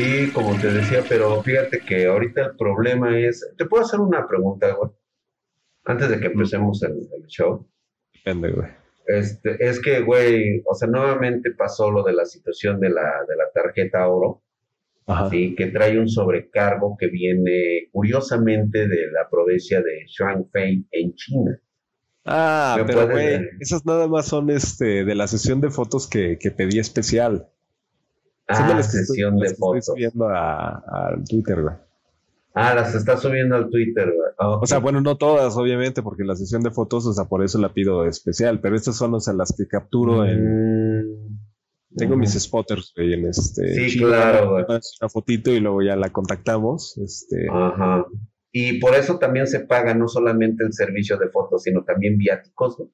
Sí, como te decía, pero fíjate que ahorita el problema es. ¿Te puedo hacer una pregunta, güey? Antes de que empecemos el, el show. Depende, güey. Este, es que, güey, o sea, nuevamente pasó lo de la situación de la, de la tarjeta oro, Ajá. ¿sí? que trae un sobrecargo que viene curiosamente de la provincia de Shanghai en China. Ah, pero güey, esas nada más son este de la sesión de fotos que, que pedí especial. Son Ah, las que estoy- sesión las de que estoy fotos. subiendo a, a Twitter, güey. Ah, las está subiendo al Twitter, güey. Ah. O sea, bueno, no todas, obviamente, porque la sesión de fotos, o sea, por eso la pido especial, pero estas son, o sea, las que capturo en... Mm, Tengo mis spotters, güey, en este... Sí, China, claro, güey. Una fotito y luego ya la contactamos, este... Ajá. Y por eso también se paga no solamente el servicio de fotos, sino también viáticos. güey.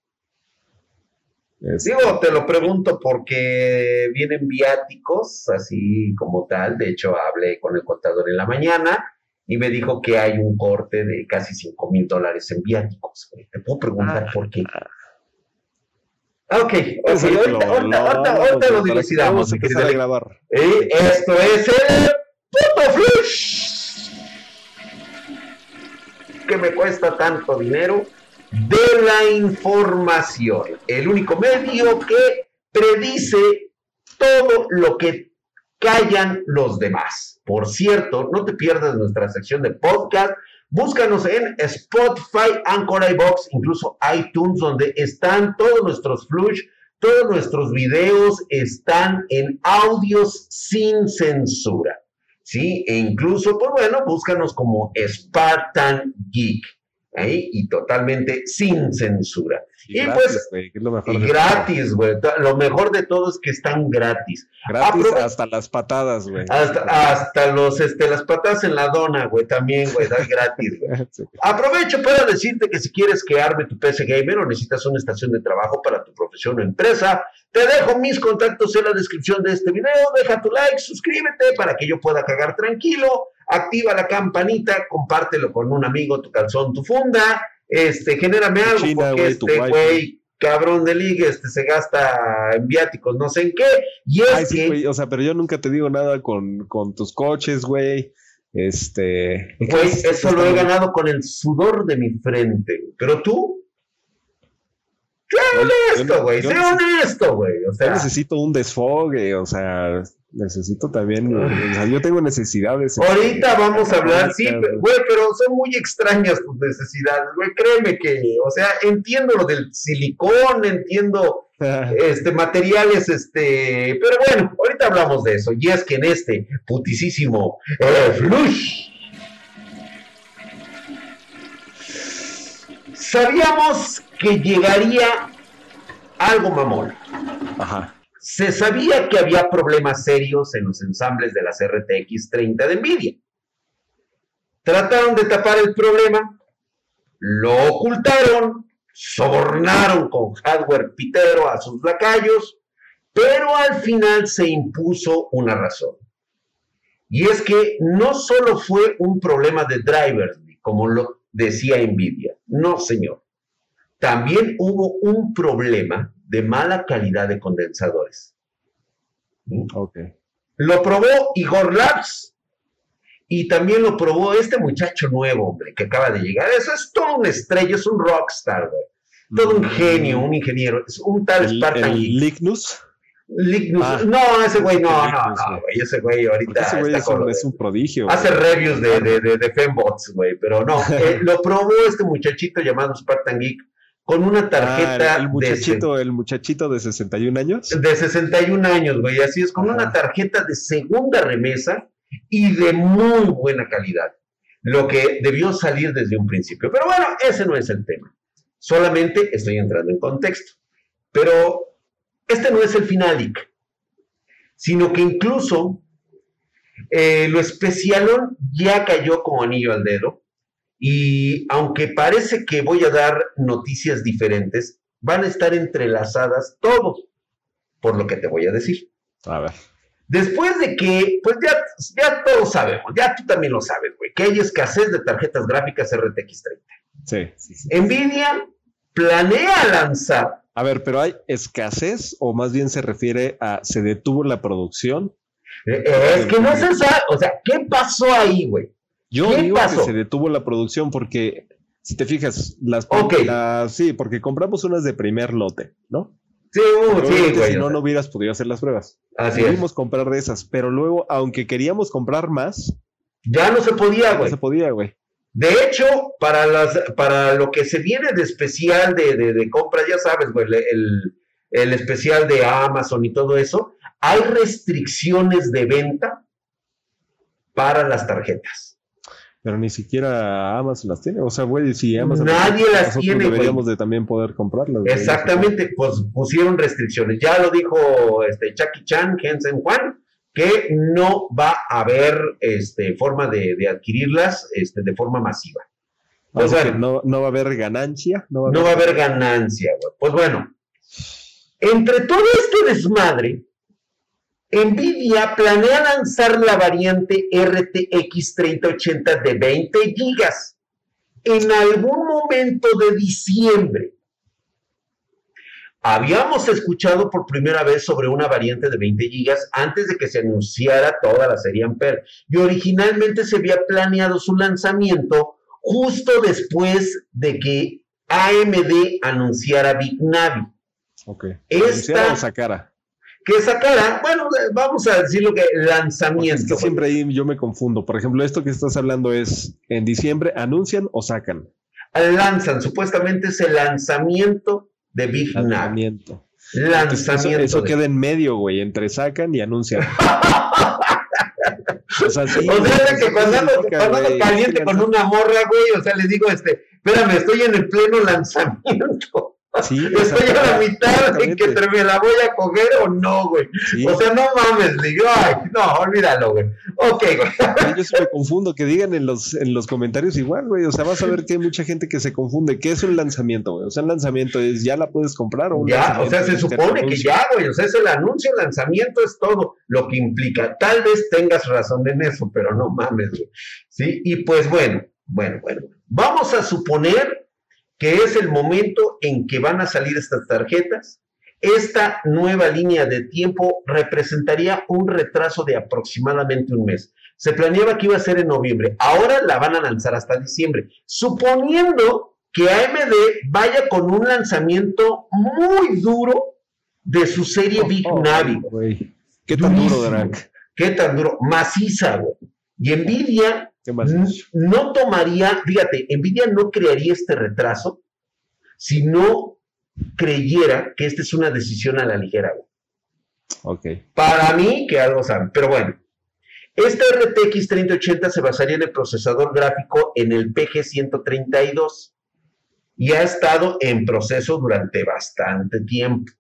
Este, Digo, te lo pregunto porque vienen viáticos, así como tal. De hecho, hablé con el contador en la mañana y me dijo que hay un corte de casi 5 mil dólares en viáticos. Te puedo preguntar Ah. por qué. Ah, ok, ok, pues, ahorita, lo- ahorita, lo- ahorita, lo- ahorita lo para que dilucidamos. a grabar. y esto es el Puto Flush. Que me cuesta tanto dinero de la información. El único medio que predice todo lo que callan los demás. Por cierto, no te pierdas nuestra sección de podcast. Búscanos en Spotify, Anchor, iBox, incluso iTunes, donde están todos nuestros flush, todos nuestros videos están en audios sin censura. ¿Sí? E incluso, pues bueno, búscanos como Spartan Geek. Ahí, Y totalmente sin censura. Y, Y gratis, pues, güey, lo mejor Y de gratis, güey. Lo mejor de todo es que están gratis. Gratis Aprove- hasta las patadas, güey. Hasta, hasta los, este, las patas en la dona, güey, también, güey, da gratis, güey. Sí. Aprovecho para decirte que si quieres que arme tu PC Gamer o necesitas una estación de trabajo para tu profesión o empresa, te dejo mis contactos en la descripción de este video. Deja tu like, suscríbete para que yo pueda cagar tranquilo. Activa la campanita, compártelo con un amigo, tu calzón, tu funda. Este, genérame algo, china, porque este güey, cabrón de liga, este se gasta en viáticos, no sé en qué. Y es Ay, sí, que, güey, o sea, pero yo nunca te digo nada con, con tus coches, güey. Este. güey, eso lo he ganado con el sudor de mi frente. Pero tú, sé honesto, güey, sé Yo, honesto, güey. O yo sea, necesito un desfogue, o sea, necesito también. o sea, yo tengo necesidades. ahorita vamos a hablar, sí, güey, pero son muy extrañas tus necesidades, güey. Créeme que, o sea, entiendo lo del silicón, entiendo este, materiales, este, pero bueno, ahorita hablamos de eso. Y es que en este putisísimo eh, flush sabíamos que llegaría algo mamón. Ajá. Se sabía que había problemas serios en los ensambles de las RTX 30 de Nvidia. Trataron de tapar el problema, lo ocultaron, sobornaron con hardware pitero a sus lacayos, pero al final se impuso una razón. Y es que no solo fue un problema de drivers, como lo decía Nvidia, no señor. También hubo un problema de mala calidad de condensadores. Ok. Lo probó Igor Labs y también lo probó este muchacho nuevo, hombre, que acaba de llegar. Eso es todo una estrella, es un rockstar, güey. Todo un genio, un ingeniero, es un tal Spartan el Geek. Lignus. Lignus- Ah, no, ese güey no, no, güey. ese güey ahorita ese güey un, es un prodigio. Hace reviews de, de, de, de fembots, güey, pero no. eh, lo probó este muchachito llamado Spartan Geek con una Ah, tarjeta el, el de, muchachito, el muchachito de 61 años. de 61 años, güey, así es, con una tarjeta de segunda remesa y de muy buena calidad, lo que debió salir desde un principio. Pero bueno, ese no es el tema. Solamente estoy entrando en contexto. Pero este no es el final, Ick, sino que incluso eh, lo especialón ya cayó como anillo al dedo. Y aunque parece que voy a dar noticias diferentes, van a estar entrelazadas todos, por lo que te voy a decir. A ver. Después de que, pues ya, ya todos sabemos, ya tú también lo sabes, güey, que hay escasez de tarjetas gráficas RTX 30. Sí, sí, sí. Nvidia planea lanzar, A ver, pero hay escasez o más bien se refiere a se detuvo la producción. Eh, Es que no se sabe, o sea, ¿qué pasó ahí, güey? Yo ¿Qué digo pasó? que se detuvo la producción porque, si te fijas, las, Ok. las- sí, porque compramos unas de primer lote, ¿no? Sí, uh, sí, güey. si no, no hubieras podido hacer las pruebas. Así es. Pudimos comprar de esas, pero luego, aunque queríamos comprar más, Ya no se podía, no güey. se podía, güey. De hecho, para las, para lo que se viene de especial de, de, de compras, ya sabes, güey, el, el especial de Amazon y todo eso, hay restricciones de venta para las tarjetas. Pero ni siquiera Amazon las tiene. O sea, güey, si Amazon Nadie las nosotros tiene, deberíamos de también poder comprarlas. güey. Exactamente, pues pusieron restricciones. Ya lo dijo este Chucky Chan, Jensen Juan, que no va a haber este, forma de, de adquirirlas este, de forma masiva. Pues Así que bueno. no, no va a haber ganancia. No va a No va a haber ganancia, güey. Pues bueno, entre todo este desmadre, Nvidia planea lanzar la variante RTX 3080 de 20 GB en algún momento de diciembre. Habíamos escuchado por primera vez sobre una variante de 20 GB antes de que se anunciara toda la serie Ampere y originalmente se había planeado su lanzamiento justo después de que AMD anunciara Big Navi. Ok. Esta- o sacara. Que sacara, bueno, vamos a decirlo que Porque lanzamiento. es que siempre ahí yo me confundo. Por ejemplo, esto que estás hablando es en diciembre, ¿anuncian o sacan? lanzan, supuestamente es el lanzamiento de Big. Lanzamiento. Eso, Lanzamiento. eso de- queda en medio, güey, entre sacan y anuncian. o sea, sí, O sea, que cuando ando, caliente con una morra, güey, o sea, le digo, este, espérame, estoy en el pleno lanzamiento. Sí, Estoy a la mitad de que me la voy a coger o no, güey. Sí, O sea, no mames, digo, ay, no, olvídalo, güey. Ok, güey. yo sí me confundo. Que digan en los, en los comentarios igual, güey. O sea, vas a ver que hay mucha gente que se confunde. ¿Qué es un lanzamiento, güey? O sea, un lanzamiento es ya la puedes comprar o un Ya, o sea, se supone que anuncio. ya, güey, o sea, es el anuncio, el lanzamiento es todo lo que implica. Tal vez tengas razón en eso, pero no mames, güey. Sí, y pues bueno, bueno, bueno. Vamos a suponer que es el momento en que van a salir estas tarjetas. Esta nueva línea de tiempo representaría un retraso de aproximadamente un mes. Se planeaba que iba a ser en noviembre. Ahora la van a lanzar hasta diciembre. Suponiendo que AMD vaya con un lanzamiento muy duro de su serie Big Oh, Navi. ¿Qué tan duro? ¿Qué tan duro? Maciza, güey. Y Nvidia ¿Qué más? n- no tomaría, fíjate, Nvidia no crearía este retraso si no creyera que esta es una decisión a la ligera. Ok. Para mí, que algo saben. Pero bueno, esta RTX 3080 se basaría en el procesador gráfico en el PG132 y ha estado en proceso durante bastante tiempo.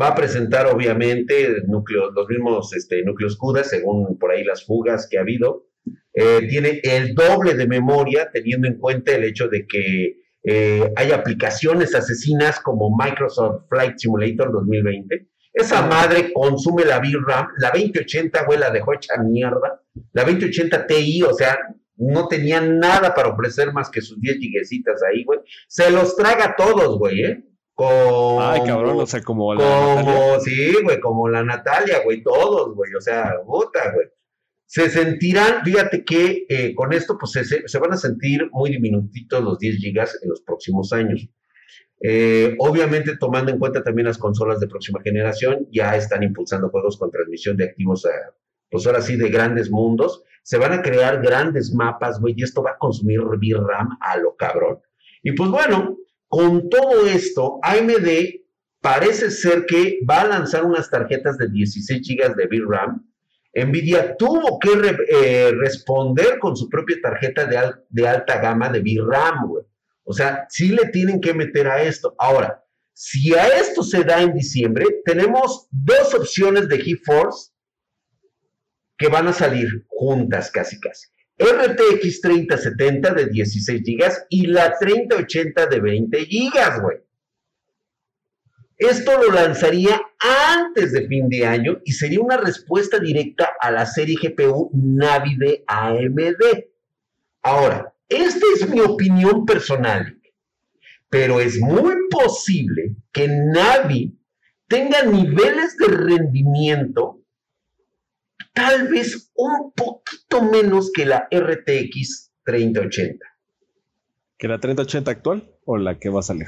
Va a presentar, obviamente, núcleos, los mismos este, núcleos CUDA, según por ahí las fugas que ha habido. Eh, tiene el doble de memoria, teniendo en cuenta el hecho de que eh, hay aplicaciones asesinas como Microsoft Flight Simulator 2020. Esa madre consume la VRAM, la 2080, güey, la dejó hecha mierda. La 2080 Ti, o sea, no tenía nada para ofrecer más que sus 10 giguecitas ahí, güey. Se los traga todos, güey, ¿eh? Como, Ay, cabrón, o sea, como la Natalia. como, sí, güey, como la Natalia, güey, todos, güey, o sea, puta, güey. Se sentirán, fíjate que eh, con esto, pues se, van a sentir muy diminutitos los 10 gigas en los próximos años. Eh, obviamente, tomando en cuenta también las consolas de próxima generación, ya están impulsando juegos con transmisión de activos, pues ahora sí, de grandes mundos. Se van a crear grandes mapas, güey, y esto va a consumir VRAM a lo cabrón. Y pues bueno, con todo esto, AMD parece ser que va a lanzar unas tarjetas de 16 GB de VRAM. Nvidia tuvo que eh, responder con su propia tarjeta de alta gama de VRAM, güey. O sea, sí le tienen que meter a esto. Ahora, si a esto se da en diciembre, tenemos dos opciones de GeForce que van a salir juntas casi casi. RTX 3070 de 16 GB y la 3080 de 20 GB, güey. Esto lo lanzaría antes de fin de año y sería una respuesta directa a la serie GPU Navi de AMD. Ahora, esta es mi opinión personal, pero es muy posible que Navi tenga niveles de rendimiento tal vez un poquito menos que la RTX 3080. ¿Que la 3080 actual o la que va a salir?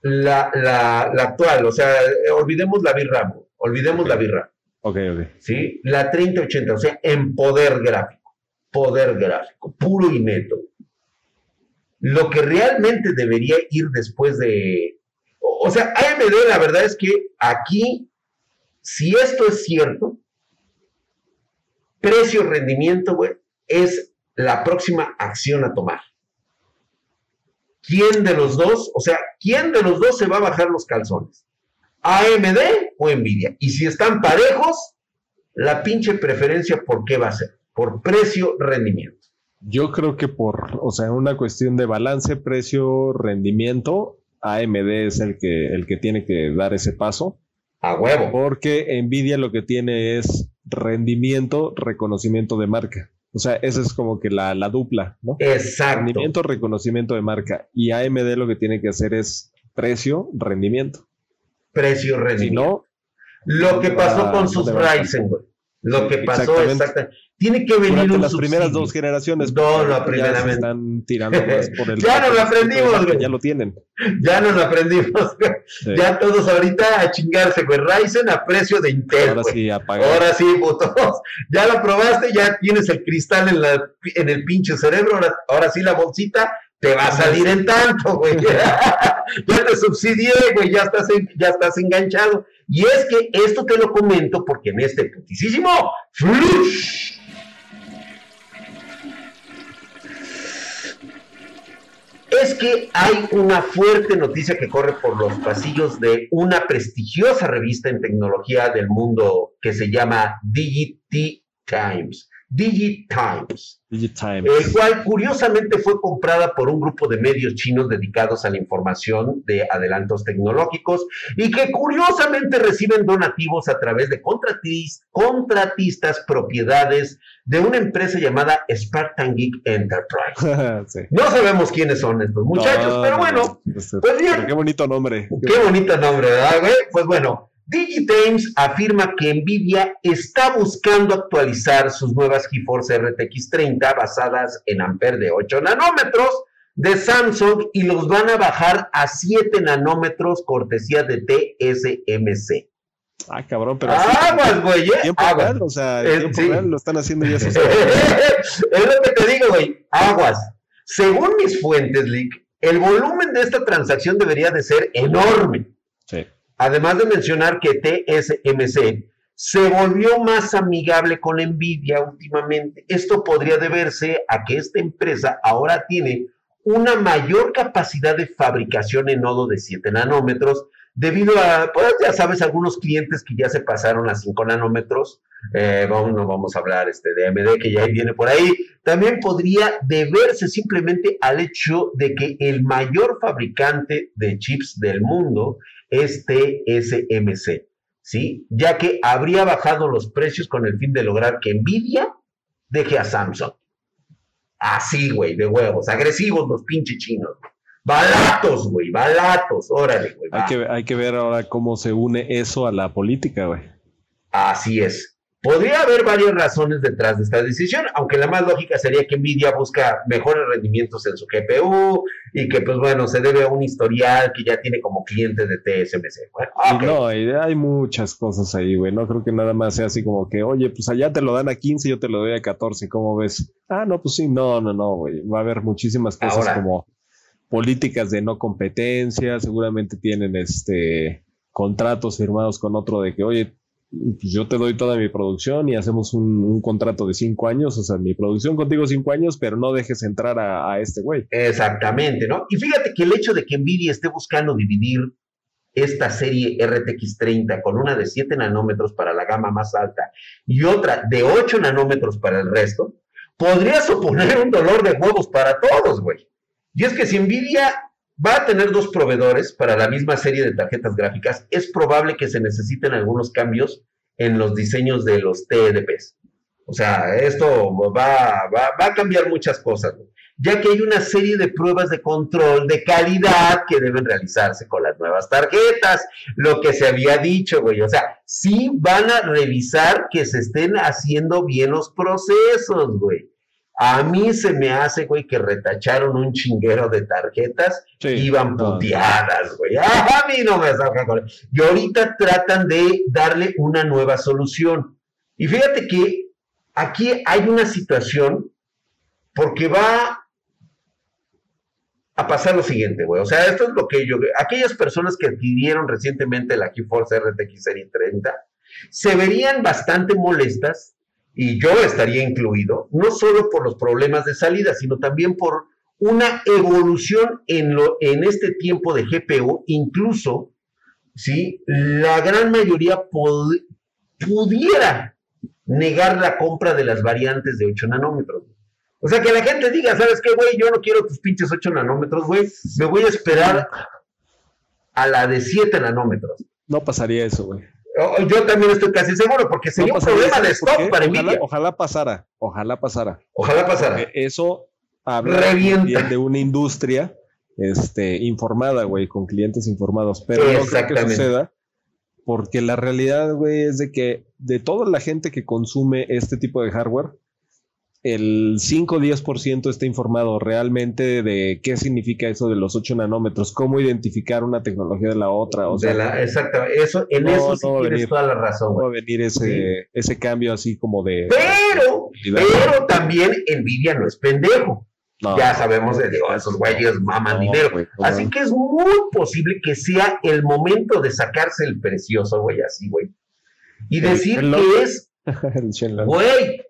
La, la, la actual, o sea, olvidemos la VRAM, olvidemos la VRAM. Ok, ok. ¿Sí? La 3080, o sea, en poder gráfico, poder gráfico, puro y neto. Lo que realmente debería ir después de... O sea, AMD la verdad es que aquí, si esto es cierto, precio-rendimiento, güey, es la próxima acción a tomar. ¿Quién de los dos, o sea, quién de los dos se va a bajar los calzones? ¿AMD o Nvidia? Y si están parejos, la pinche preferencia, ¿por qué va a ser? Por precio-rendimiento. Yo creo que por, o sea, una cuestión de balance, precio, rendimiento, AMD es el que, el que tiene que dar ese paso. A huevo. Porque Nvidia lo que tiene es rendimiento, reconocimiento de marca. O sea, esa es como que la, la dupla, ¿no? Exacto. Rendimiento, reconocimiento de marca. Y AMD lo que tiene que hacer es precio, rendimiento. Precio, Si rendimiento. no, Lo que pasó va- con sus Ryzen, güey. Lo que pasó Exactamente. exactamente. Tiene que venir durante un las primeras dos generaciones. No, se primeramente. están tirando más por el. Ya nos lo aprendimos, güey. Ya lo tienen. Ya nos lo aprendimos. güey. Sí. Ya todos ahorita a chingarse, güey. Ryzen a precio de Intel, Ahora güey. sí, apagar. Ahora sí, putos. Ya lo probaste, ya tienes el cristal en, la, en el pinche cerebro. Ahora, ahora sí la bolsita te va a salir en tanto, güey. ya te subsidié, güey. Ya estás, en- ya estás enganchado. Y es que esto te lo comento porque en este putisísimo flush. Es que hay una fuerte noticia que corre por los pasillos de una prestigiosa revista en tecnología del mundo que se llama Digit Times. Digitimes, Digitime. el cual curiosamente fue comprada por un grupo de medios chinos dedicados a la información de adelantos tecnológicos y que curiosamente reciben donativos a través de contratis- contratistas propiedades de una empresa llamada Spartan Geek Enterprise. Sí. No sabemos quiénes son estos muchachos, No, pero no, bueno, no. Este- pues bien. pero qué bonito nombre. Qué bonito nombre, ¿verdad, güey? Pues bueno, Digitames afirma que Nvidia está buscando actualizar sus nuevas GeForce RTX 30 basadas en Ampere de 8 nanómetros de Samsung y los van a bajar a 7 nanómetros cortesía de TSMC. Ah, cabrón, pero Aguas, güey, ¿eh? tiempo Aguas. real, o sea, Eh, en tiempo sí. real lo están haciendo y eso. es lo que te digo, güey. Aguas. Según mis fuentes, Lick, el volumen de esta transacción debería de ser enorme. Sí. Además de mencionar que TSMC se volvió más amigable con Nvidia últimamente. Esto podría deberse a que esta empresa ahora tiene una mayor capacidad de fabricación en nodo de 7 nanómetros debido a, pues ya sabes, algunos clientes que ya se pasaron a 5 nanómetros. Eh, vamos, no vamos a hablar este, de AMD que ya viene por ahí. También podría deberse simplemente al hecho de que el mayor fabricante de chips del mundo es TSMC, ¿sí? Ya que habría bajado los precios con el fin de lograr que Nvidia deje a Samsung. Así, güey, de huevos, agresivos los pinches chinos. Balatos, güey, balatos, órale, güey. Hay va. que, hay que ver ahora cómo se une eso a la política, güey. Así es. Podría haber varias razones detrás de esta decisión, aunque la más lógica sería que Nvidia busca mejores rendimientos en su GPU y que, pues bueno, se debe a un historial que ya tiene como cliente de TSMC. Bueno, no, y hay muchas cosas ahí, güey. No creo que nada más sea así como que, oye, pues allá te lo dan a 15, yo te lo doy a 14, ¿cómo ves? Ah, no, pues sí, no, no, no, güey. Va a haber muchísimas cosas Ahora. como políticas de no competencia, seguramente tienen este contratos firmados con otro de que, oye, pues yo te doy toda mi producción y hacemos un, contrato de cinco años, o sea, mi producción contigo cinco años, pero no dejes entrar a, a este güey. Exactamente, ¿no? Y fíjate que el hecho de que Nvidia esté buscando dividir esta serie RTX 30 con una de 7 nanómetros para la gama más alta y otra de 8 nanómetros para el resto, podría suponer un dolor de huevos para todos, güey. Y es que si Nvidia va a tener dos proveedores para la misma serie de tarjetas gráficas, es probable que se necesiten algunos cambios en los diseños de los TDPs. O sea, esto va, va, va a cambiar muchas cosas. ya que hay una serie de pruebas de control de calidad que deben realizarse con las nuevas tarjetas, lo que se había dicho, güey. O sea, sí van a revisar que se estén haciendo bien los procesos, güey. A mí se me hace, güey, que retacharon un chinguero de tarjetas, iban puteadas, güey. A mí no me saca con Y ahorita tratan de darle una nueva solución. Y fíjate que aquí hay una situación porque va a pasar lo siguiente, güey. O sea, esto es lo que yo... Aquellas personas que adquirieron recientemente la GeForce RTX Series 30 se verían bastante molestas y yo estaría incluido, no solo por los problemas de salida, sino también por una evolución en, lo, en este tiempo de GPU, incluso, ¿sí? La gran mayoría pudiera negar la compra de las variantes de 8 nanómetros. O sea, que la gente diga, ¿sabes qué, güey? Yo no quiero tus pinches 8 nanómetros, güey. Me voy a esperar a la de 7 nanómetros. No pasaría eso, güey. Yo también estoy casi seguro, porque sería un problema de stock para ojalá, Ojalá pasara, ojalá pasara. Ojalá pasara. eso habla de una industria este, informada, güey, con clientes informados. Pero no creo que suceda, porque la realidad, güey, es de que de toda la gente que consume este tipo de hardware, el 5 o 10% está informado realmente de qué significa eso de los 8 nanómetros, cómo identificar una tecnología de la otra. O sea, exacto, eso, en eso sí tienes toda la razón. No va a venir ese, ese cambio así como de... Pero, pero también Nvidia no es pendejo. ya sabemos, de, esos güeyes maman dinero. así que es muy posible que sea el momento de sacarse el precioso, güey, así, güey. Y decir que es, güey,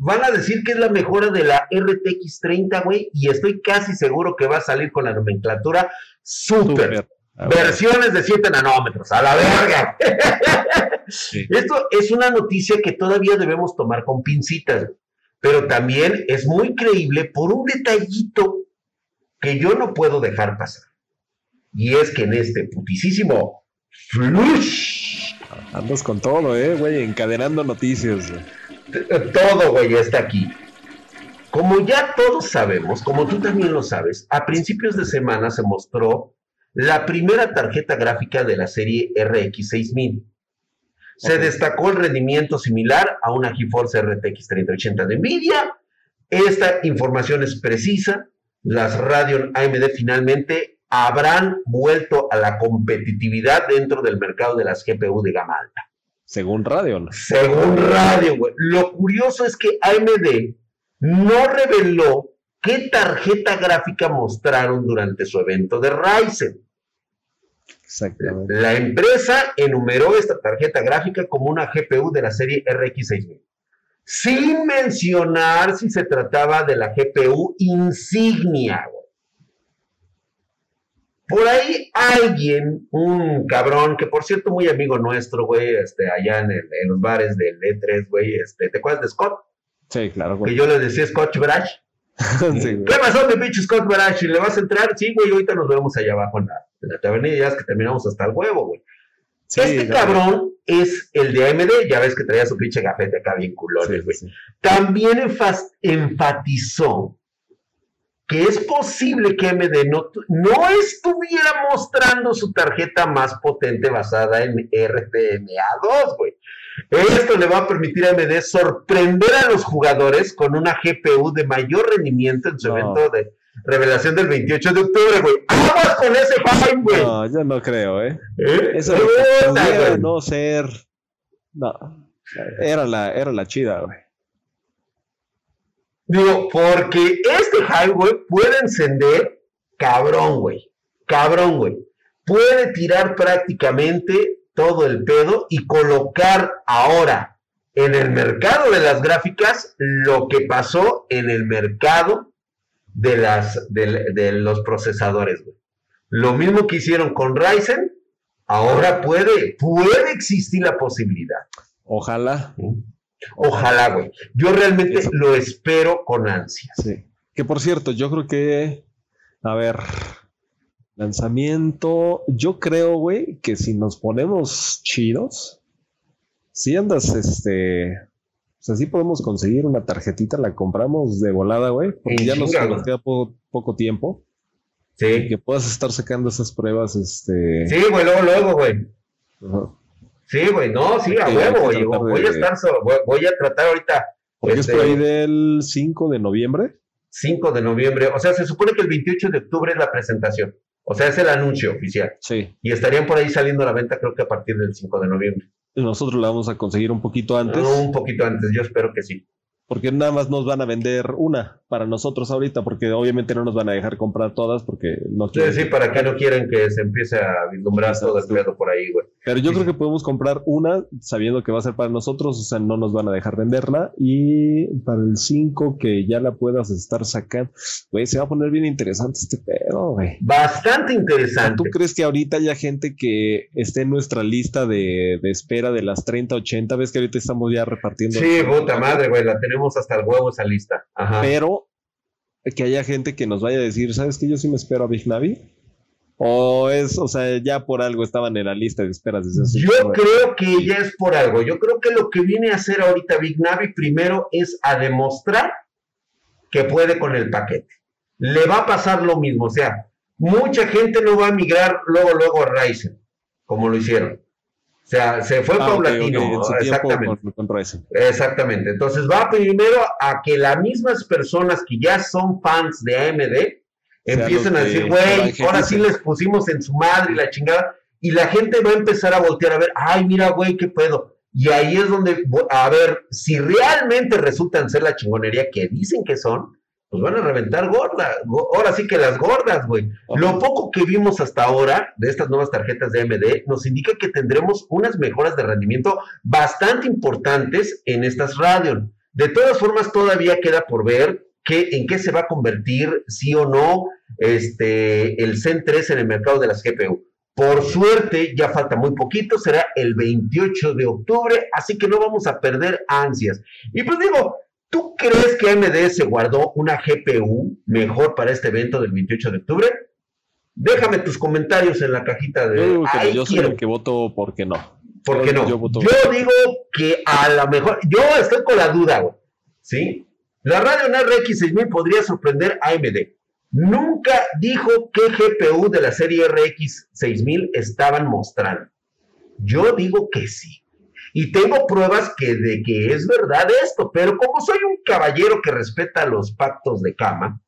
van a decir que es la mejora de la RTX 30, güey, y estoy casi seguro que va a salir con la nomenclatura super. Versiones de 7 nanómetros, a la verga. Esto es una noticia que todavía debemos tomar con pincitas, pero también es muy creíble por un detallito que yo no puedo dejar pasar. Y es que en este putisísimo flush. Andas con todo, eh, güey, encadenando noticias. Güey todo, güey, está aquí. Como ya todos sabemos, como tú también lo sabes, a principios de semana se mostró la primera tarjeta gráfica de la serie RX 6000. Se destacó el rendimiento similar a una GeForce RTX 3080 de Nvidia. Esta información es precisa. Las Radeon AMD finalmente habrán vuelto a la competitividad dentro del mercado de las GPU de gama alta. Según Radio. Según Radio, güey. Lo curioso es que AMD no reveló qué tarjeta gráfica mostraron durante su evento de Ryzen. Exactamente. La empresa enumeró esta tarjeta gráfica como una GPU de la serie RX 6000, sin mencionar si se trataba de la GPU insignia. Güey. Por ahí alguien, un cabrón, que por cierto, muy amigo nuestro, güey, este, allá en, los bares del E3, güey, este, ¿te acuerdas de Scott? Sí, claro, güey. Que yo le decía Scotch Brash. ¿Qué pasó, mi pinche Scott Brash? ¿Le vas a entrar? Sí, güey, ahorita nos vemos allá abajo en la, en la taberna y ya es que terminamos hasta el huevo, güey. este cabrón es el de AMD, ya ves que traía su pinche gafete acá bien culones, güey. También enfatizó que es posible que AMD no, no, estuviera mostrando su tarjeta más potente basada en RTMA2, güey. Esto le va a permitir a AMD sorprender a los jugadores con una GPU de mayor rendimiento en su evento de revelación del 28 de octubre, güey. ¡Aguas con ese hype, güey! No, yo no creo, ¿eh? ¿Eh? Eso no ser... No, era la, era la chida, güey. Digo, porque este highway puede encender cabrón, güey. Cabrón, güey. Puede tirar prácticamente todo el pedo y colocar ahora en el mercado de las gráficas lo que pasó en el mercado de, las, de, los procesadores, güey. Lo mismo que hicieron con Ryzen, ahora puede, puede existir la posibilidad. Ojalá. Ojalá, güey. Yo realmente lo espero con ansias. Sí. Que por cierto, yo creo que, a ver, lanzamiento, yo creo, güey, que si nos ponemos chidos, si andas, este, sea, sí podemos conseguir una tarjetita, la compramos de volada, güey, porque ya nos, queda poco, tiempo. Sí. que puedas estar sacando esas pruebas, este... Sí, güey, luego, luego, güey. Sí, güey, no, sí, a huevo, güey. Voy a estar, voy, a tratar ahorita... Porque es por ahí este, del 5 de noviembre. 5 de noviembre, o sea, se supone que el 28 de octubre es la presentación. O sea, es el anuncio oficial. Sí. Y estarían por ahí saliendo a la venta, creo que a partir del 5 de noviembre. Nosotros la vamos a conseguir un poquito antes. un poquito antes, yo espero que sí porque nada más nos van a vender una para nosotros ahorita, porque obviamente no nos van a dejar comprar todas porque no quieren. Sí, sí, para que no quieren que se empiece a vislumbrar todo el pedo por ahí, güey. Pero yo creo que podemos comprar una sabiendo que va a ser para nosotros, o sea, no nos van a dejar venderla. Y para el 5 que ya la puedas estar sacando, güey, se va a poner bien interesante este pedo, güey. Bastante interesante. ¿Tú crees que ahorita haya gente que esté en nuestra lista de, de espera de las 30, 80? ¿Ves que ahorita estamos ya repartiendo? Sí, puta madre, güey, la tenemos hasta el huevo esa lista. Pero que haya gente que nos vaya a decir, ¿sabes que yo sí me espero a Big Navi? O es, o sea, ya por algo estaban en la lista de esperas desde Yo creo que ya es por algo. Yo creo que lo que viene a hacer ahorita Big Navi primero es a demostrar que puede con el paquete. Le va a pasar lo mismo. O sea, mucha gente no va a migrar luego, luego a Ryzen, como lo hicieron. O sea, se fue ah, paulatino. Exactamente. Exactamente. Entonces va primero a que las mismas personas que ya son fans de AMD empiecen a decir, güey, ahora sí les pusimos en su madre y la chingada. Y la gente va a empezar a voltear a ver, ay, mira, güey, qué pedo. Y ahí es donde, a ver, si realmente resultan ser la chingonería que dicen que son, pues van a reventar gorda. Ahora sí que las gordas, güey. Lo poco que vimos hasta ahora de estas nuevas tarjetas de AMD nos indica que tendremos unas mejoras de rendimiento bastante importantes en estas Radeon. De todas formas, todavía queda por ver qué, en qué se va a convertir, sí o no, este, el Zen 3 en el mercado de las GPU. Por suerte, ya falta muy poquito, será el 28 de octubre, así que no vamos a perder ansias. Y pues digo, ¿Tú crees que AMD se guardó una GPU mejor para este evento del 28 de octubre? Déjame tus comentarios en la cajita de. Yo, yo soy el que voto porque no. ¿Por qué no? Yo, digo que a lo mejor. Yo estoy con la duda, güey. ¿Sí? La Radeon RX 6000 podría sorprender a AMD. Nunca dijo qué GPU de la serie RX 6000 estaban mostrando. Yo digo que sí. Y tengo pruebas que, de que es verdad esto, pero como soy un caballero que respeta los pactos de cama,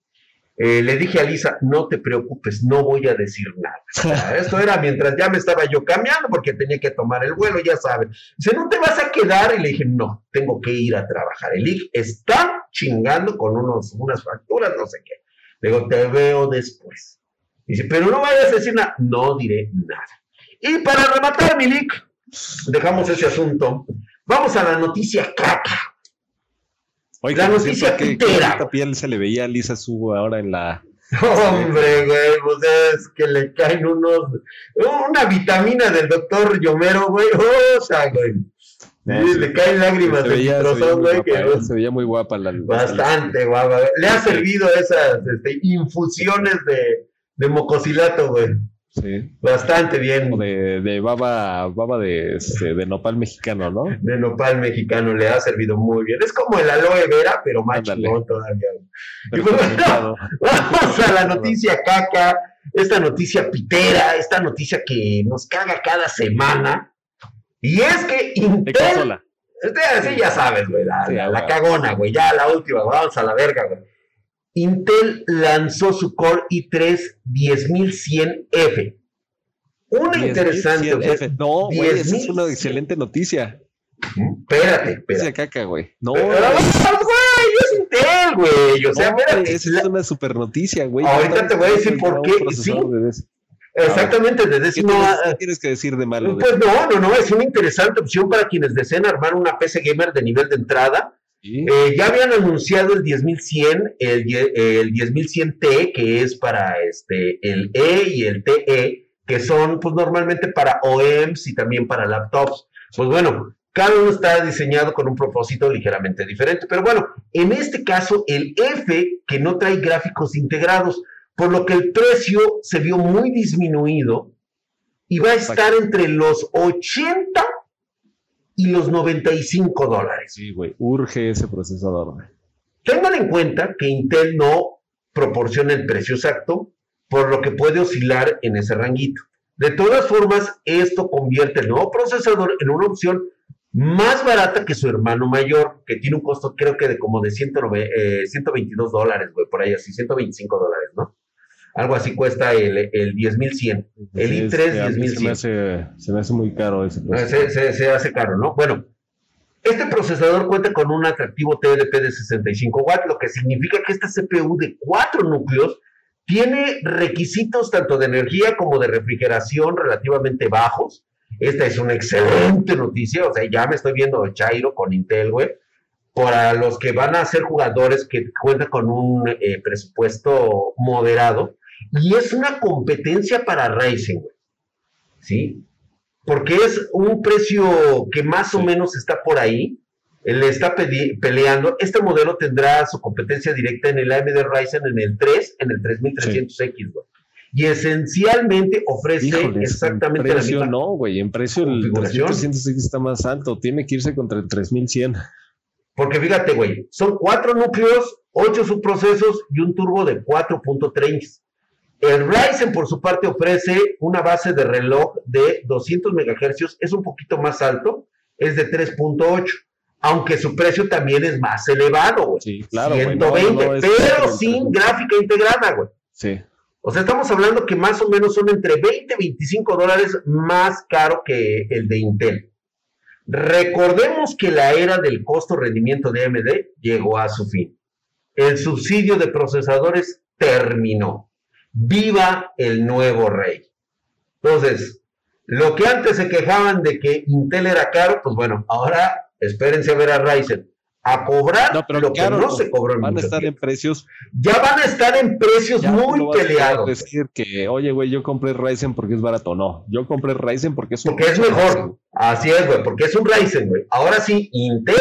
eh, le dije a Lisa, no te preocupes, no voy a decir nada. esto era mientras ya me estaba yo cambiando porque tenía que tomar el vuelo, ya sabes. Dice, no te vas a quedar. Y le dije, no, tengo que ir a trabajar. El IG está chingando con unos, unas facturas, no sé qué. Le digo, te veo después. Dice, pero no vayas a decir nada. No diré nada. Y para rematar, mi dejamos ese asunto. Vamos a la noticia caca. La noticia que, esta piel se le veía a Lisa Su ahora en la. Hombre, güey, pues es que le caen unos. Una vitamina del doctor Yomero, güey. o sea, güey. le caen lágrimas de güey. Que, ¿eh? se veía muy guapa la. Bastante guapa. Le ha servido esas este, infusiones de, de mocosilato, güey. Sí. Bastante bien. De, de baba, baba de, este, de nopal mexicano, ¿no? De nopal mexicano le ha servido muy bien. Es como el aloe vera, pero más chingón todavía. vamos a la noticia caca, esta noticia pitera, esta noticia que nos caga cada semana. Y es que Intel. Este, ya sabes, güey, la, la cagona, güey, ya la última, vamos a la verga, güey. Intel lanzó su Core i3 10100F. Una interesante. no, güey, esa es una excelente noticia. Espérate, espérate. caca, güey. No, güey. es Intel, güey. O sea, espérate. Esa es una super noticia, güey. Ahorita te voy a decir por qué. Sí. Exactamente, de décimo. ¿Qué tienes que decir de malo? Pues no, no, no, es una interesante opción para quienes deseen armar una PC gamer de nivel de entrada eh, ya habían anunciado el 10100, el, el 10100T, que es para este, el E y el TE, que son pues normalmente para OEMs y también para laptops. Pues bueno, cada uno está diseñado con un propósito ligeramente diferente. Pero bueno, en este caso, el F, que no trae gráficos integrados, por lo que el precio se vio muy disminuido y va a estar entre los 80 y los 95 dólares. Sí, güey, urge ese procesador, güey. Tengan en cuenta que Intel no proporciona el precio exacto, por lo que puede oscilar en ese ranguito. De todas formas, esto convierte el nuevo procesador en una opción más barata que su hermano mayor, que tiene un costo creo que de como de 109, 122 eh, dólares, güey, por ahí así, 125 dólares, ¿no? Algo así cuesta el, el 10100. El i3 10100. Se me, hace, se me hace muy caro ese procesador. Se, se, hace caro, ¿no? Bueno, este procesador cuenta con un atractivo TDP de 65 watts, lo que significa que esta CPU de cuatro núcleos tiene requisitos tanto de energía como de refrigeración relativamente bajos. Esta es una excelente noticia, o sea, ya me estoy viendo Chairo con Intel, güey. Para los que van a ser jugadores que cuentan con un eh, presupuesto moderado, y es una competencia para Ryzen, güey. ¿Sí? Porque es un precio que más o menos está por ahí, le está peleando. Este modelo tendrá su competencia directa en el AMD Ryzen en el 3, en el 3300X, güey. Y esencialmente ofrece exactamente la misma. No, güey, en precio el 3300X está más alto, tiene que irse contra el 3100. Porque fíjate, güey, son cuatro núcleos, ocho subprocesos y un turbo de 4.3. El Ryzen, por su parte, ofrece una base de reloj de 200 MHz, es un poquito más alto, es de 3.8 aunque su precio también es más elevado, güey. Sí, claro, 120, pero sin gráfica integrada, güey. Sí. O sea, estamos hablando que más o menos son entre 20 y 25 dólares más caro que el de Intel. Recordemos que la era del costo-rendimiento de AMD llegó a su fin. El subsidio de procesadores terminó. Viva el nuevo rey. Entonces, lo que antes se quejaban de que Intel era caro, pues bueno, ahora espérense a ver a Ryzen, a cobrar lo que no se cobró Van a estar en precios. Ya van a estar en precios muy peleados. decir que, oye, güey, yo compré Ryzen porque es barato. No, yo compré Ryzen porque es un Porque es mejor. Así es, güey, porque es un Ryzen, güey. Ahora sí, Intel,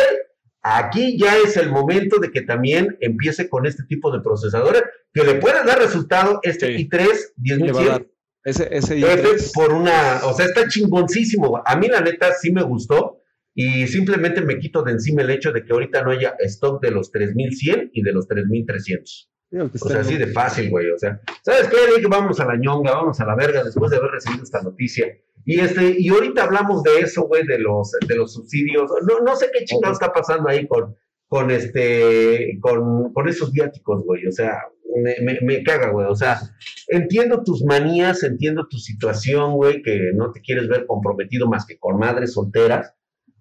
aquí ya es el momento de que también empiece con este tipo de procesadores que le pueden dar resultado este i3 10100. Ese, ese i3. por una, o sea, está chingoncísimo. A mí la neta sí me gustó y simplemente me quito de encima el hecho de que ahorita no haya stock de los 3100 y de los 3300. O sea, así de fácil, güey. O sea, ¿sabes qué? Dije, vamos a la ñonga, vamos a la verga después de haber recibido esta noticia. Y este, y ahorita hablamos de eso, güey, de los, de los subsidios. No, no sé qué chingado está pasando ahí con, con este, con, con esos viáticos, güey. O sea, me, me, me, caga, güey. O sea, entiendo tus manías, entiendo tu situación, güey, que no te quieres ver comprometido más que con madres solteras.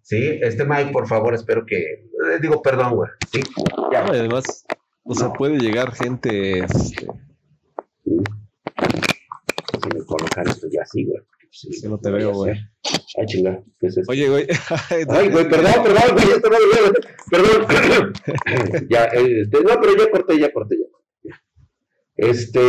Sí, este Mike, por favor, espero que. Eh, digo, perdón, güey. Sí, ya. además, o sea, puede llegar gente. Este... Déjame colocar esto ya así, güey. Sí, no te veo, güey. Ay, chinga, ¿qué es esto? Oye, güey. Ay, güey, perdón, perdón, güey, esto no Perdón. ya, este, no, pero ya corté, ya corté, ya. Este,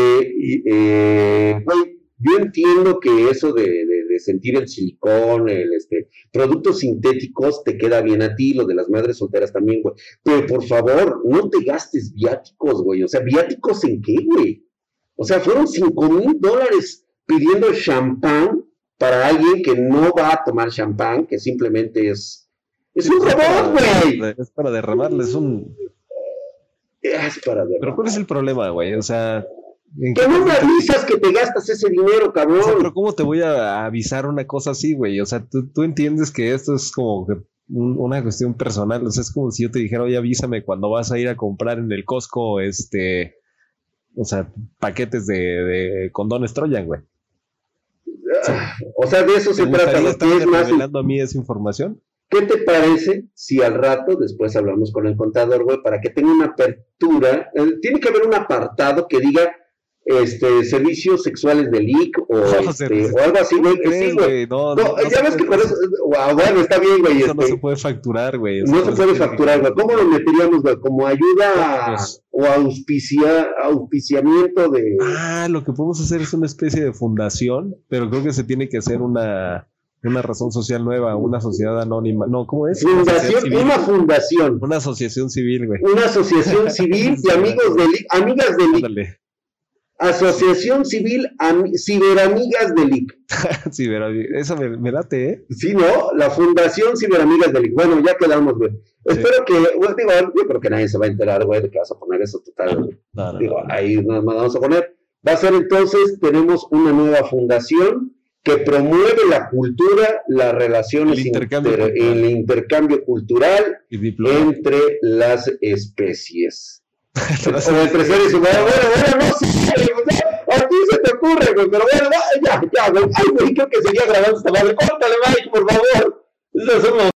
eh, güey, yo entiendo que eso de, sentir el silicón, el este, productos sintéticos te queda bien a ti, lo de las madres solteras también, güey. Pero por favor, no te gastes viáticos, güey. O sea, ¿viáticos en qué, güey? O sea, fueron cinco mil dólares pidiendo champán para alguien que no va a tomar champán, que simplemente es. Es un robot, güey. Es para derramarle, es un. Es para derramarle. Pero ¿cuál es el problema, güey? O sea, que no me avisas que te gastas ese dinero, cabrón. pero ¿cómo te voy a avisar una cosa así, güey? O sea, tú, entiendes que esto es como una cuestión personal. O sea, es como si yo te dijera, oye, avísame cuando vas a ir a comprar en el Costco, este, o sea, paquetes de, condones Trojan, güey. O sea, de eso se trata. ¿Estás revelando a mí esa información? ¿Qué te parece si al rato, después hablamos con el contador, güey, para que tenga una apertura? Eh, tiene que haber un apartado que diga este, servicios sexuales de leak o, este, o algo así, güey. Sí, güey. No, no, ya ves que con eso, bueno, está bien, güey. Eso no este, se puede facturar, güey. No se puede facturar, güey. ¿Cómo lo meteríamos, güey? Como ayuda o auspicia, auspiciamiento de... Ah, lo que podemos hacer es una especie de fundación, pero creo que se tiene que hacer una una razón social nueva, una sociedad anónima. No, ¿cómo es? Fundación, una, fundación. Una asociación civil, güey. Una asociación civil de amigos de amigas de Asociación Civil Ciberamigas del IC. Ciberamigas, eso me, me, late, ¿eh? Sí, ¿no? La Fundación Ciberamigas del IC. Bueno, ya quedamos, güey. Espero que, bueno, digo, yo creo que nadie se va a enterar, güey, de que vas a poner eso total. digo, ahí nos vamos a poner. Va a ser entonces, tenemos una nueva fundación que promueve la cultura, las relaciones, el intercambio, inter, el intercambio cultural entre las especies. o entre seres humanos. Bueno, bueno, no sé, a ti se te ocurre, güey, pero bueno, ya, ya, güey. Ay, güey, creo que seguía grabando esta madre. Córtale, Mike, por favor. Eso somos